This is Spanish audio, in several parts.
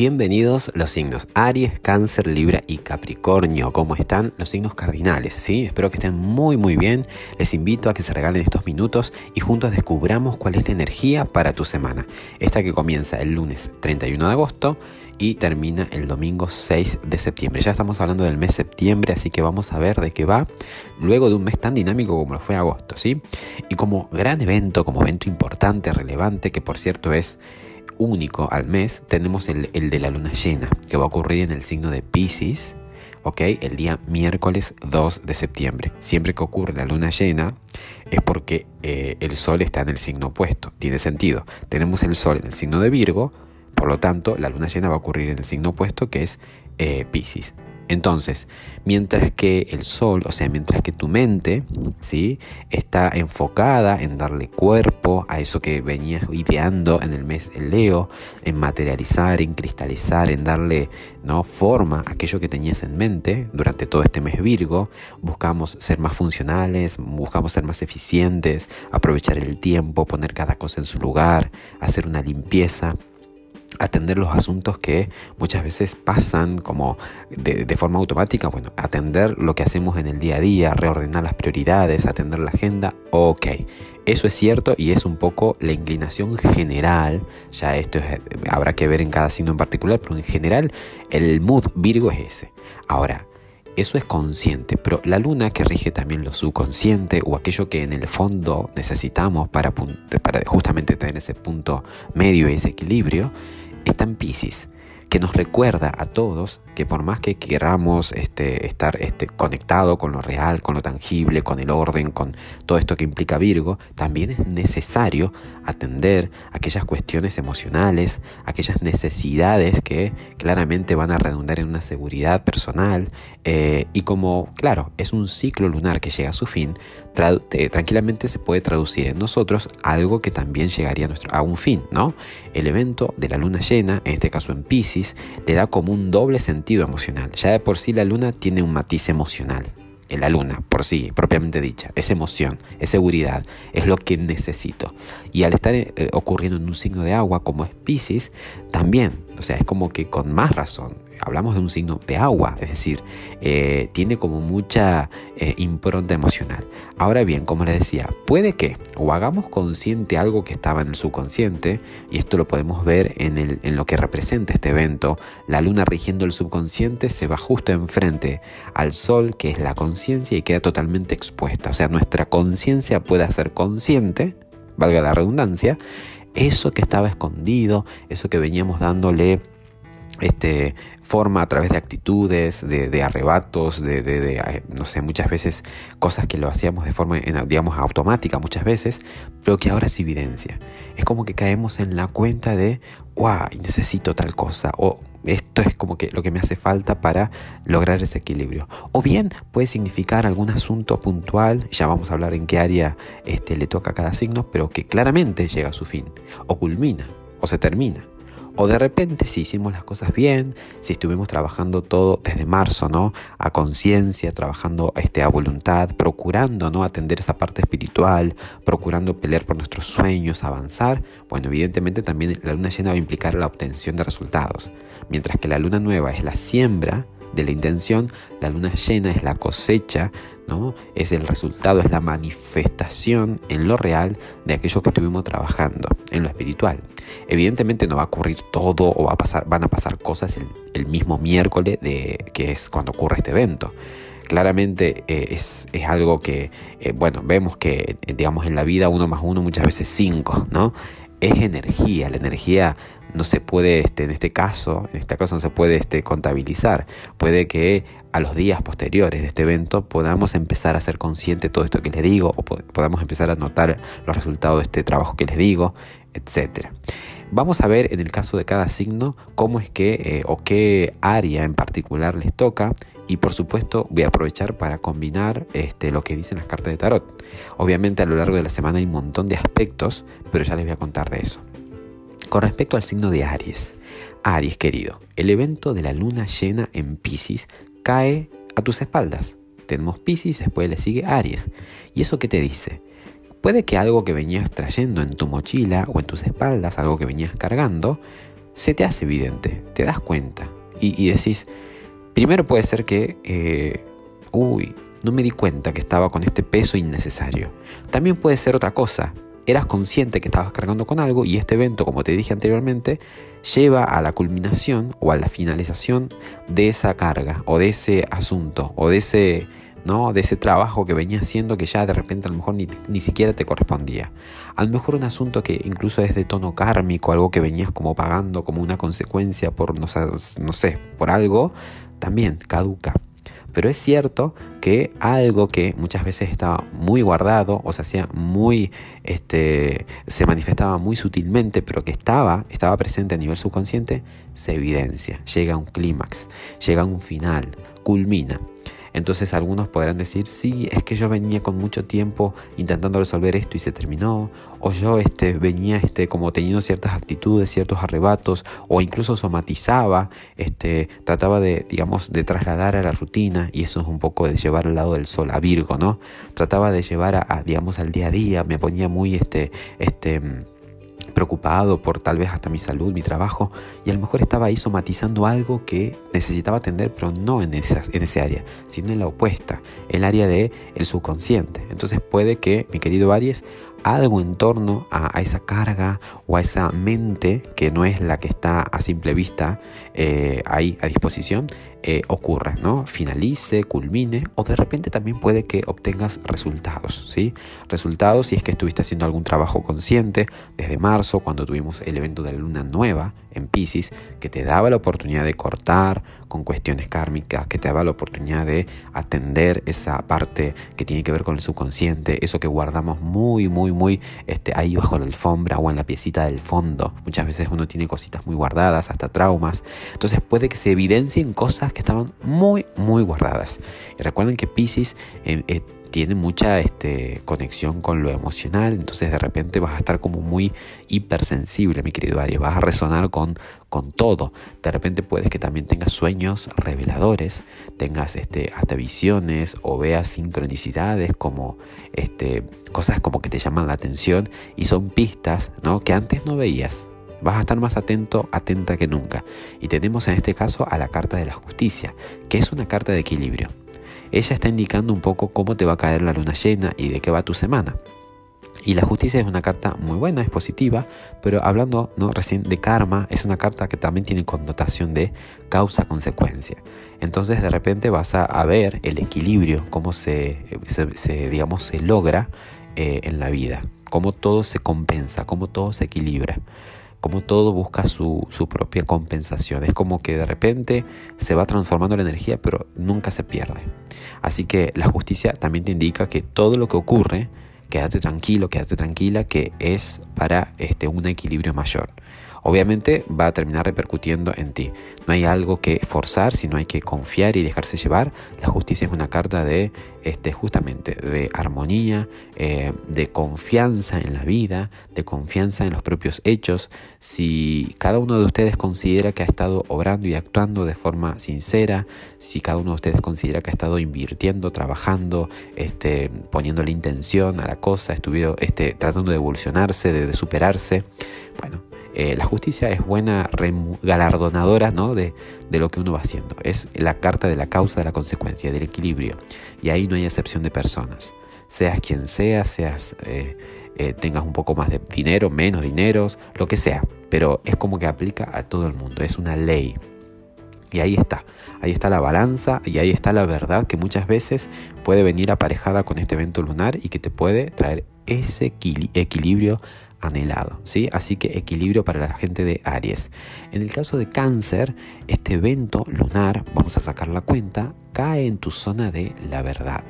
Bienvenidos los signos Aries, Cáncer, Libra y Capricornio. ¿Cómo están los signos cardinales? ¿sí? Espero que estén muy muy bien. Les invito a que se regalen estos minutos y juntos descubramos cuál es la energía para tu semana. Esta que comienza el lunes 31 de agosto y termina el domingo 6 de septiembre. Ya estamos hablando del mes septiembre, así que vamos a ver de qué va luego de un mes tan dinámico como lo fue agosto, ¿sí? Y como gran evento, como evento importante, relevante, que por cierto es único al mes, tenemos el, de la luna llena, que va a ocurrir en el signo de Pisces, ¿ok? El día miércoles 2 de septiembre. Siempre que ocurre la luna llena es porque eh, el sol está en el signo opuesto. Tiene sentido. Tenemos el sol en el signo de Virgo, por lo tanto, la luna llena va a ocurrir en el signo opuesto que es eh, Pisces. Entonces, mientras que el sol, o sea, mientras que tu mente, ¿sí? Está enfocada en darle cuerpo a eso que venías ideando en el mes Leo, en materializar, en cristalizar, en darle ¿no? forma a aquello que tenías en mente durante todo este mes Virgo, buscamos ser más funcionales, buscamos ser más eficientes, aprovechar el tiempo, poner cada cosa en su lugar, hacer una limpieza atender los asuntos que muchas veces pasan como de, forma automática, bueno, atender lo que hacemos en el día a día, reordenar las prioridades, atender la agenda, ok, eso es cierto y es un poco la inclinación general, ya esto habrá que ver en cada signo en particular, pero en general el mood Virgo es ese. Ahora, eso es consciente, pero la luna que rige también lo subconsciente o aquello que en el fondo necesitamos para, para justamente tener ese punto medio y ese equilibrio, está en Pisces que nos recuerda a todos que por más que queramos este, estar este, conectado con lo real, con lo tangible, con el orden, con todo esto que implica Virgo, también es necesario atender aquellas cuestiones emocionales, aquellas necesidades que claramente van a redundar en una seguridad personal eh, y como, claro, es un ciclo lunar que llega a su fin, tranquilamente se puede traducir en nosotros algo que también llegaría a, nuestro, a un fin, ¿no? El evento de la luna llena, en este caso en Pisces, le da como un doble sentido emocional. Ya de por sí la luna tiene un matiz emocional. En la luna, por sí, propiamente dicha, es emoción, es seguridad, es lo que necesito. Y al estar eh, ocurriendo en un signo de agua como es Pisces, también, o sea, es como que con más razón hablamos de un signo de agua, es decir, eh, tiene como mucha eh, impronta emocional. Ahora bien, como les decía, puede que o hagamos consciente algo que estaba en el subconsciente, y esto lo podemos ver en, el, en lo que representa este evento, la luna rigiendo el subconsciente se va justo enfrente al sol, que es la conciencia, y queda totalmente expuesta. O sea, nuestra conciencia puede ser consciente, valga la redundancia, eso que estaba escondido, eso que veníamos dándole este, forma a través de actitudes, de, arrebatos, de, de, no sé, muchas veces cosas que lo hacíamos de forma, digamos, automática muchas veces, pero que ahora es evidencia. Es como que caemos en la cuenta de, wow, necesito tal cosa, o esto es como que lo que me hace falta para lograr ese equilibrio. O bien puede significar algún asunto puntual, ya vamos a hablar en qué área este, le toca a cada signo, pero que claramente llega a su fin, o culmina, o se termina. O de repente si hicimos las cosas bien, si estuvimos trabajando todo desde marzo, ¿no? A conciencia, trabajando este, a voluntad, procurando, ¿no? Atender esa parte espiritual, procurando pelear por nuestros sueños, avanzar. Bueno, evidentemente también la luna llena va a implicar la obtención de resultados. Mientras que la luna nueva es la siembra, de la intención, la luna llena es la cosecha es el resultado, es la manifestación en lo real de aquello que estuvimos trabajando, en lo espiritual. Evidentemente no va a ocurrir todo o va a pasar, van a pasar cosas el, mismo miércoles de, que es cuando ocurre este evento claramente eh, es, algo que, eh, bueno, vemos que, eh, digamos, en la vida uno más uno muchas veces cinco, ¿no? Es energía, la energía no se puede, este, en este caso, en este caso no se puede este, contabilizar. Puede que a los días posteriores de este evento podamos empezar a ser conscientes de todo esto que les digo o podamos empezar a notar los resultados de este trabajo que les digo, etc. Vamos a ver en el caso de cada signo cómo es que eh, o qué área en particular les toca y por supuesto voy a aprovechar para combinar este, lo que dicen las cartas de tarot. Obviamente a lo largo de la semana hay un montón de aspectos, pero ya les voy a contar de eso. Con respecto al signo de Aries, Aries querido, el evento de la luna llena en Pisces cae a tus espaldas. Tenemos Pisces, después le sigue Aries. ¿Y eso qué te dice? Puede que algo que venías trayendo en tu mochila o en tus espaldas, algo que venías cargando, se te hace evidente, te das cuenta y, decís, primero puede ser que, eh, uy, no me di cuenta que estaba con este peso innecesario. También puede ser otra cosa, eras consciente que estabas cargando con algo y este evento, como te dije anteriormente, lleva a la culminación o a la finalización de esa carga o de ese asunto o de ese, ¿no? de ese trabajo que venía haciendo que ya de repente a lo mejor ni, ni siquiera te correspondía. A lo mejor un asunto que incluso es de tono kármico, algo que venías como pagando como una consecuencia por, no sé, por algo, también caduca. Pero es cierto que algo que muchas veces estaba muy guardado o se hacía muy, este, se manifestaba muy sutilmente, pero que estaba, estaba presente a nivel subconsciente, se evidencia, llega a un clímax, llega a un final, culmina. Entonces algunos podrán decir, sí, es que yo venía con mucho tiempo intentando resolver esto y se terminó, o yo este, venía este, como teniendo ciertas actitudes, ciertos arrebatos, o incluso somatizaba, este, trataba de, digamos, de trasladar a la rutina, y eso es un poco de llevar al lado del sol, a Virgo, ¿no? Trataba de llevar a, digamos, al día a día, me ponía muy, este, este, preocupado por tal vez hasta mi salud, mi trabajo, y a lo mejor estaba ahí somatizando algo que necesitaba atender, pero no en, esa, en ese área, sino en la opuesta, el área del el subconsciente. Entonces puede que, mi querido Aries, algo en torno a, esa carga o a esa mente que no es la que está a simple vista eh, ahí a disposición, eh, ocurra, ¿no? Finalice, culmine o de repente también puede que obtengas resultados, ¿sí? Resultados si es que estuviste haciendo algún trabajo consciente desde marzo cuando tuvimos el evento de la luna nueva en Pisces que te daba la oportunidad de cortar con cuestiones kármicas, que te daba la oportunidad de atender esa parte que tiene que ver con el subconsciente, eso que guardamos muy, muy, este, ahí bajo la alfombra o en la piecita del fondo. Muchas veces uno tiene cositas muy guardadas, hasta traumas. Entonces puede que se evidencien cosas que estaban muy, muy guardadas. Y recuerden que Pisces eh, eh, tiene mucha este, conexión con lo emocional, entonces de repente vas a estar como muy hipersensible, mi querido Aries, vas a resonar con, con todo. De repente puedes que también tengas sueños reveladores, tengas este, hasta visiones o veas sincronicidades como este, cosas como que te llaman la atención y son pistas ¿no? que antes no veías. Vas a estar más atento, atenta que nunca. Y tenemos en este caso a la carta de la justicia, que es una carta de equilibrio. Ella está indicando un poco cómo te va a caer la luna llena y de qué va tu semana. Y la justicia es una carta muy buena, es positiva, pero hablando ¿no? recién de karma, es una carta que también tiene connotación de causa-consecuencia. Entonces de repente vas a, ver el equilibrio, cómo se, digamos, se logra eh, en la vida, cómo todo se compensa, cómo todo se equilibra como todo busca su, propia compensación. Es como que de repente se va transformando la energía, pero nunca se pierde. Así que la justicia también te indica que todo lo que ocurre, quédate tranquilo, quédate tranquila, que es para este, un equilibrio mayor obviamente va a terminar repercutiendo en ti. No hay algo que forzar, sino hay que confiar y dejarse llevar. La justicia es una carta de, este, justamente, de armonía, eh, de confianza en la vida, de confianza en los propios hechos. Si cada uno de ustedes considera que ha estado obrando y actuando de forma sincera, si cada uno de ustedes considera que ha estado invirtiendo, trabajando, este, poniendo la intención a la cosa, estuvido este, tratando de evolucionarse, de superarse, bueno, eh, la justicia es buena galardonadora ¿no? de, lo que uno va haciendo. Es la carta de la causa, de la consecuencia, del equilibrio. Y ahí no hay excepción de personas. Seas quien seas, seas, eh, eh, tengas un poco más de dinero, menos dinero, lo que sea. Pero es como que aplica a todo el mundo. Es una ley. Y ahí está, ahí está la balanza y ahí está la verdad que muchas veces puede venir aparejada con este evento lunar y que te puede traer ese equilibrio anhelado, ¿sí? Así que equilibrio para la gente de Aries. En el caso de Cáncer, este evento lunar, vamos a sacar la cuenta, cae en tu zona de la verdad.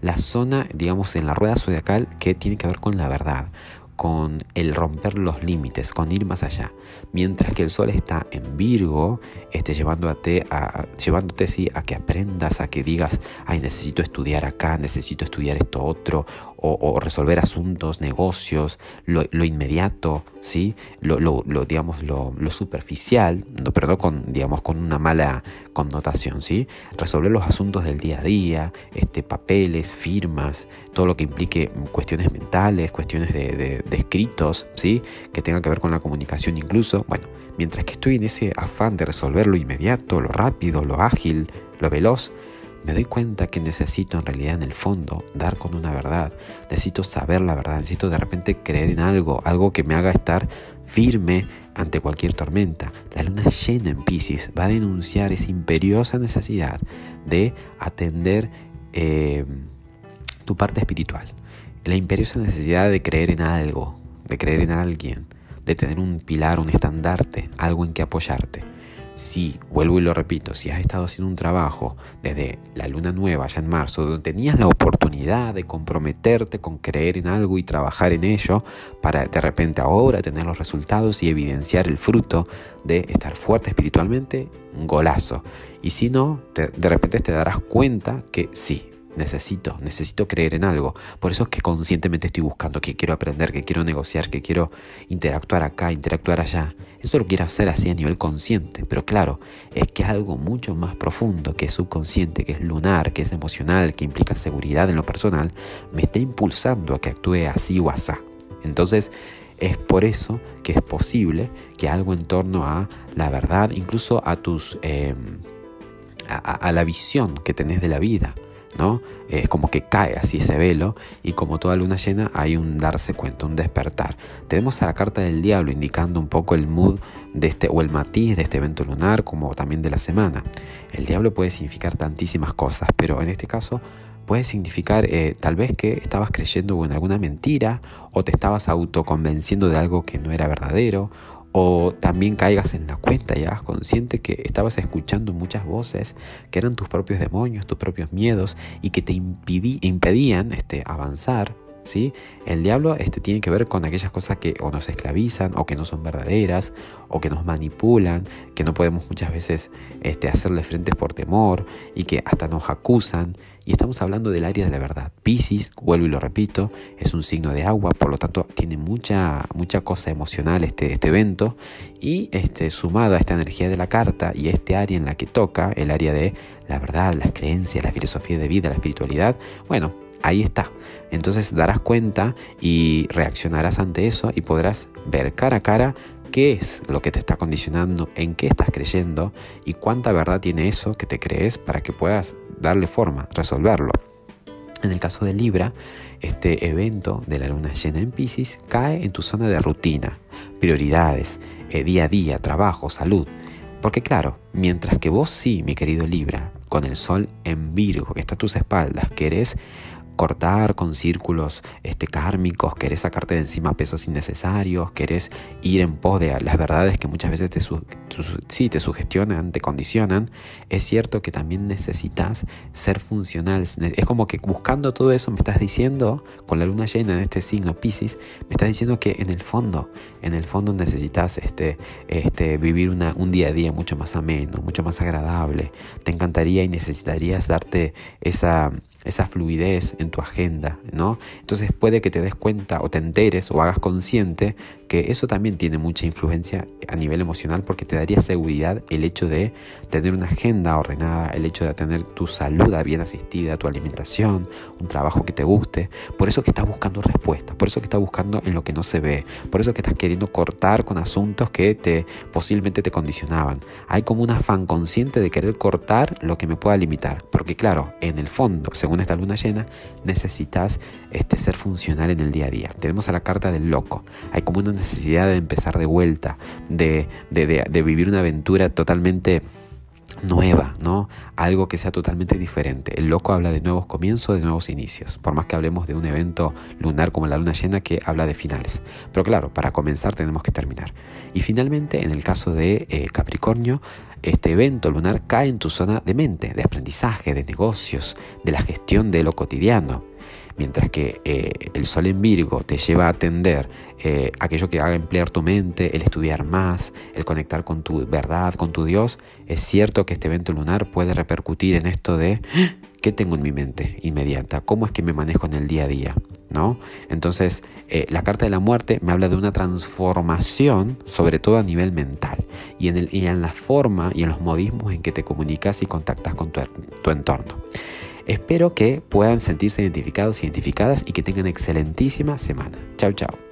La zona, digamos, en la rueda zodiacal que tiene que ver con la verdad con el romper los límites, con ir más allá. Mientras que el sol está en Virgo, este, llevándote, a, llevándote sí, a que aprendas, a que digas, ay, necesito estudiar acá, necesito estudiar esto otro, o, resolver asuntos, negocios, lo, inmediato, ¿sí? Lo, lo digamos, lo, superficial, pero no con, digamos, con una mala connotación, ¿sí? Resolver los asuntos del día a día, este, papeles, firmas, todo lo que implique cuestiones mentales, cuestiones de escritos, ¿sí? Que tengan que ver con la comunicación incluso, bueno, mientras que estoy en ese afán de resolver lo inmediato, lo rápido, lo ágil, lo veloz, me doy cuenta que necesito en realidad en el fondo dar con una verdad. Necesito saber la verdad, necesito de repente creer en algo, algo que me haga estar firme ante cualquier tormenta. La luna llena en Pisces va a denunciar esa imperiosa necesidad de atender eh, tu parte espiritual. La imperiosa necesidad de creer en algo, de creer en alguien, de tener un pilar, un estandarte, algo en que apoyarte si, vuelvo y lo repito, si has estado haciendo un trabajo desde la luna nueva, ya en marzo, donde tenías la oportunidad de comprometerte con creer en algo y trabajar en ello, para de repente ahora tener los resultados y evidenciar el fruto de estar fuerte espiritualmente, un golazo. Y si no, de repente te darás cuenta que sí, necesito, necesito creer en algo. Por eso es que conscientemente estoy buscando, que quiero aprender, que quiero negociar, que quiero interactuar acá, interactuar allá. Eso lo quiero hacer así a nivel consciente, pero claro, es que algo mucho más profundo, que es subconsciente, que es lunar, que es emocional, que implica seguridad en lo personal, me está impulsando a que actúe así o asá. Entonces, es por eso que es posible que algo en torno a la verdad, incluso a tus... Em, a la visión que tenés de la vida, ¿no? Es como que cae así ese velo y como toda luna llena hay un darse cuenta, un despertar. Tenemos a la carta del diablo indicando un poco el mood de este o el matiz de este evento lunar como también de la semana. El diablo puede significar tantísimas cosas, pero en este caso puede significar eh, tal vez que estabas creyendo en alguna mentira o te estabas autoconvenciendo de algo que no era verdadero o también caigas en la cuenta y hagas consciente que estabas escuchando muchas voces que eran tus propios demonios, tus propios miedos y que te impedían este, avanzar El diablo este, tiene que ver con aquellas cosas que o nos esclavizan o que no son verdaderas o que nos manipulan, que no podemos muchas veces este, hacerle frente por temor y que hasta nos acusan. Y estamos hablando del área de la verdad. Pisces, vuelvo y lo repito, es un signo de agua, por lo tanto tiene mucha, mucha cosa emocional este, este evento y este, sumado a esta energía de la carta y este área en la que toca, el área de la verdad, las creencias, la filosofía de vida, la espiritualidad, bueno, ahí está. Entonces darás cuenta y reaccionarás ante eso y podrás ver cara a cara qué es lo que te está condicionando, en qué estás creyendo y cuánta verdad tiene eso que te crees para que puedas darle forma, resolverlo. En el caso de Libra, este evento de la luna llena en Pisces cae en tu zona de rutina, prioridades, eh, día a día, trabajo, salud. Porque claro, mientras que vos sí, mi querido Libra, con el sol en Virgo que está a tus espaldas, querés cortar con círculos este, kármicos, querés sacarte de encima pesos innecesarios, querés ir en pos de las verdades que muchas veces te, te sugestionan, te condicionan, es cierto que también necesitas ser funcional. Es como que buscando todo eso me estás diciendo, con la luna llena en este signo Pisces, me estás diciendo que en el fondo, en el fondo necesitas este, este, vivir una, un día a día mucho más ameno, mucho más agradable. Te encantaría y necesitarías darte esa esa fluidez en tu agenda, ¿no? Entonces puede que te des cuenta o te enteres o hagas consciente que eso también tiene mucha influencia a nivel emocional porque te daría seguridad el hecho de tener una agenda ordenada, el hecho de tener tu salud bien asistida, tu alimentación, un trabajo que te guste. Por eso que estás buscando respuestas, por eso que estás buscando en lo que no se ve, por eso que estás queriendo cortar con asuntos que te posiblemente te condicionaban. Hay como un afán consciente de querer cortar lo que me pueda limitar, porque claro, en el fondo, según esta luna llena, necesitas este, ser funcional en el día a día. Tenemos a la carta del loco. Hay como una necesidad de empezar de vuelta, de, de vivir una aventura totalmente nueva, ¿no? Algo que sea totalmente diferente. El loco habla de nuevos comienzos, de nuevos inicios, por más que hablemos de un evento lunar como la luna llena que habla de finales. Pero claro, para comenzar tenemos que terminar. Y finalmente, en el caso de eh, Capricornio, este evento lunar cae en tu zona de mente, de aprendizaje, de negocios, de la gestión de lo cotidiano. Mientras que eh, el sol en Virgo te lleva a atender eh, aquello que haga emplear tu mente, el estudiar más, el conectar con tu verdad, con tu Dios, es cierto que este evento lunar puede repercutir en esto de ¡Ah! ¿qué tengo en mi mente inmediata? ¿Cómo es que me manejo en el día a día? ¿No? Entonces, eh, la carta de la muerte me habla de una transformación, sobre todo a nivel mental, y en, el, y en la forma y en los modismos en que te comunicas y contactas con tu, tu entorno. Espero que puedan sentirse identificados, identificadas y que tengan excelentísima semana. Chao, chao.